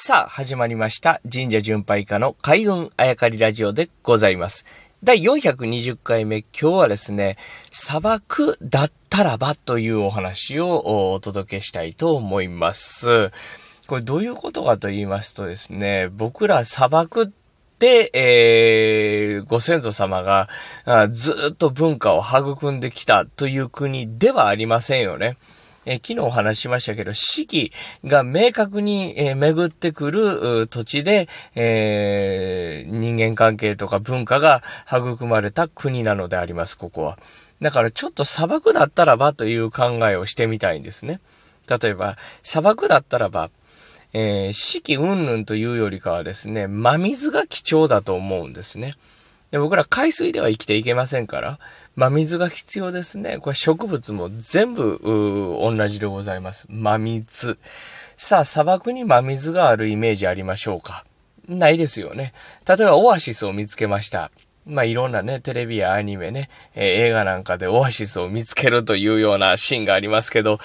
さあ、始まりました。神社巡拝家の海運あやかりラジオでございます。第420回目、今日はですね、砂漠だったらばというお話をお届けしたいと思います。これどういうことかと言いますとですね、僕ら砂漠で、えー、ご先祖様がずっと文化を育んできたという国ではありませんよね。えー昨日お話ししましたけど、四季が明確に、えー巡ってくる土地で、えー人間関係とか文化が育まれた国なのであります、ここは。だからちょっと砂漠だったらばという考えをしてみたいんですね。例えば、砂漠だったらば、えー四季云々というよりかはですね、真水が貴重だと思うんですね。で僕ら海水では生きていけませんから、真水が必要ですね。これ植物も全部同じでございます。真水。さあ、砂漠に真水があるイメージありましょうかないですよね。例えばオアシスを見つけました。まあいろんなね、テレビやアニメね、えー映画なんかでオアシスを見つけるというようなシーンがありますけど、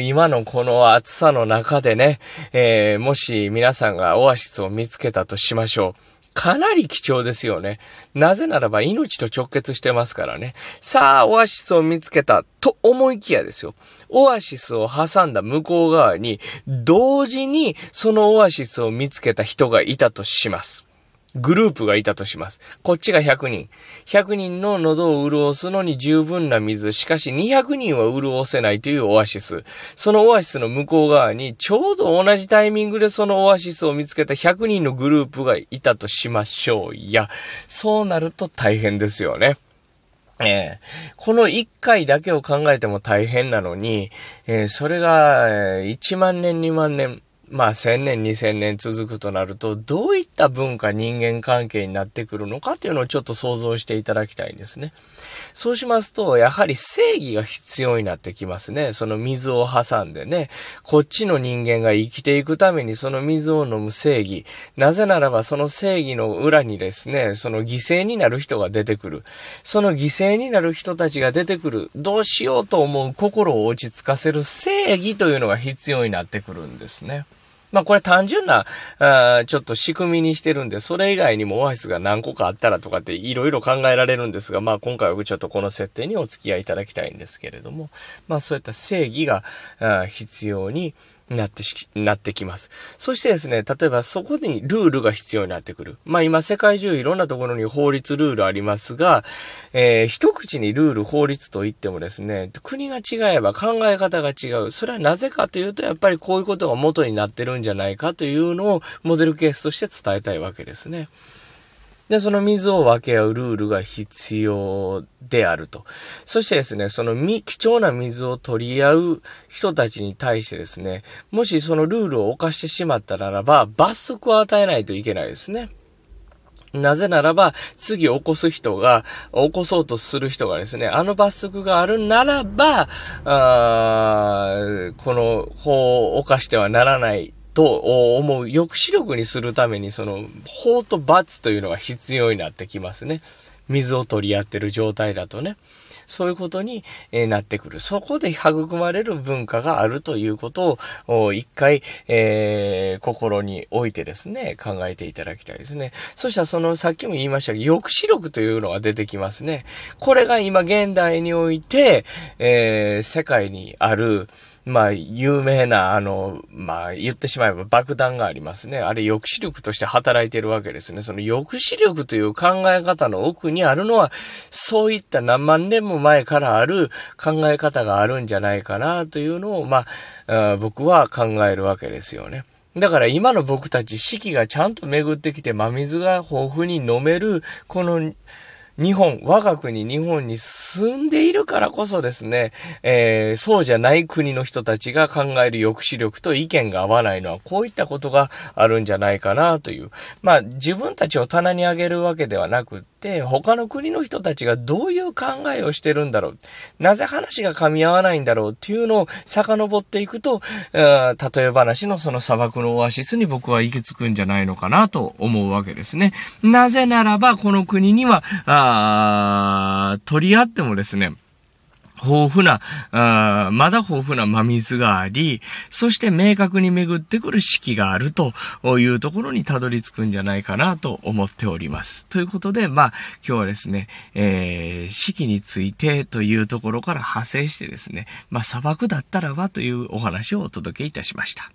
今のこの暑さの中でね、えーもし皆さんがオアシスを見つけたとしましょう。かなり貴重ですよね。なぜならば命と直結してますからね。さあ、オアシスを見つけたと思いきやですよ。オアシスを挟んだ向こう側に、同時にそのオアシスを見つけた人がいたとします。グループがいたとします。こっちが100人。100人の喉を潤すのに十分な水。しかし200人は潤せないというオアシス。そのオアシスの向こう側にちょうど同じタイミングでそのオアシスを見つけた100人のグループがいたとしましょう。いや、そうなると大変ですよね。ええこの1回だけを考えても大変なのに、えーそれが、1万年、2万年、まあ1000年、2000年続くとなると、どういった文化、人間関係になってくるのかっていうのをちょっと想像していただきたいんですね。そうしますと、やはり正義が必要になってきますね。その水を挟んでね、こっちの人間が生きていくためにその水を飲む正義。なぜならばその正義の裏にですね、その犠牲になる人が出てくる。その犠牲になる人たちが出てくる。どうしようと思う心を落ち着かせる正義というのが必要になってくるんですね。まあこれ単純な、あちょっと仕組みにしてるんで、それ以外にもオアシスが何個かあったらとかっていろいろ考えられるんですが、まあ今回はちょっとこの設定にお付き合いいただきたいんですけれども、まあそういった正義が必要になってし、なってきます。そしてですね、例えばそこにルールが必要になってくる。まあ今世界中いろんなところに法律ルールありますが、えー一口にルール法律といってもですね、国が違えば考え方が違う。それはなぜかというと、やっぱりこういうことが元になってるんじゃないかというのをモデルケースとして伝えたいわけですね。で、その水を分け合うルールが必要であると。そしてですね、その貴重な水を取り合う人たちに対してですね、もしそのルールを犯してしまったならば、罰則を与えないといけないですね。なぜならば、次起こす人が、起こそうとする人がですね、あの罰則があるならば、あこの法を犯してはならないと思う抑止力にするために、その法と罰というのが必要になってきますね。水を取り合ってる状態だとね。そういうことに、なってくる。そこで 育まれる文化があるということを、一回、えー心に置いてですね、考えていただきたいですね。そしたらその、さっきも言いましたけど、抑止力というのが出てきますね。これが今現代において、えー世界にある、まあ、有名な、あの、まあ、言ってしまえば爆弾がありますね。あれ抑止力として働いてるわけですね。その抑止力という考え方の奥ににあるのは、そういった何万年も前からある考え方があるんじゃないかなというのを、まあ、僕は考えるわけですよね。だから今の僕たち四季がちゃんと巡ってきて真水が豊富に飲める、この日本、我が国日本に住んでいるからこそですね、えーそうじゃない国の人たちが考える抑止力と意見が合わないのは、こういったことがあるんじゃないかなという。まあ、自分たちを棚に上げるわけではなくって、他の国の人たちがどういう考えをしてるんだろう。なぜ話が噛み合わないんだろうっていうのを遡っていくと、例え話のその砂漠のオアシスに僕は行き着くんじゃないのかなと思うわけですね。なぜならば、この国には、あ取り合ってもですね、豊富な、あまだ豊富な真水があり、そして明確に巡ってくる四季があるというところにたどり着くんじゃないかなと思っております。ということで、まあ、今日はですね、えー、四季についてというところから派生してですね、まあ、砂漠だったらばというお話をお届けいたしました。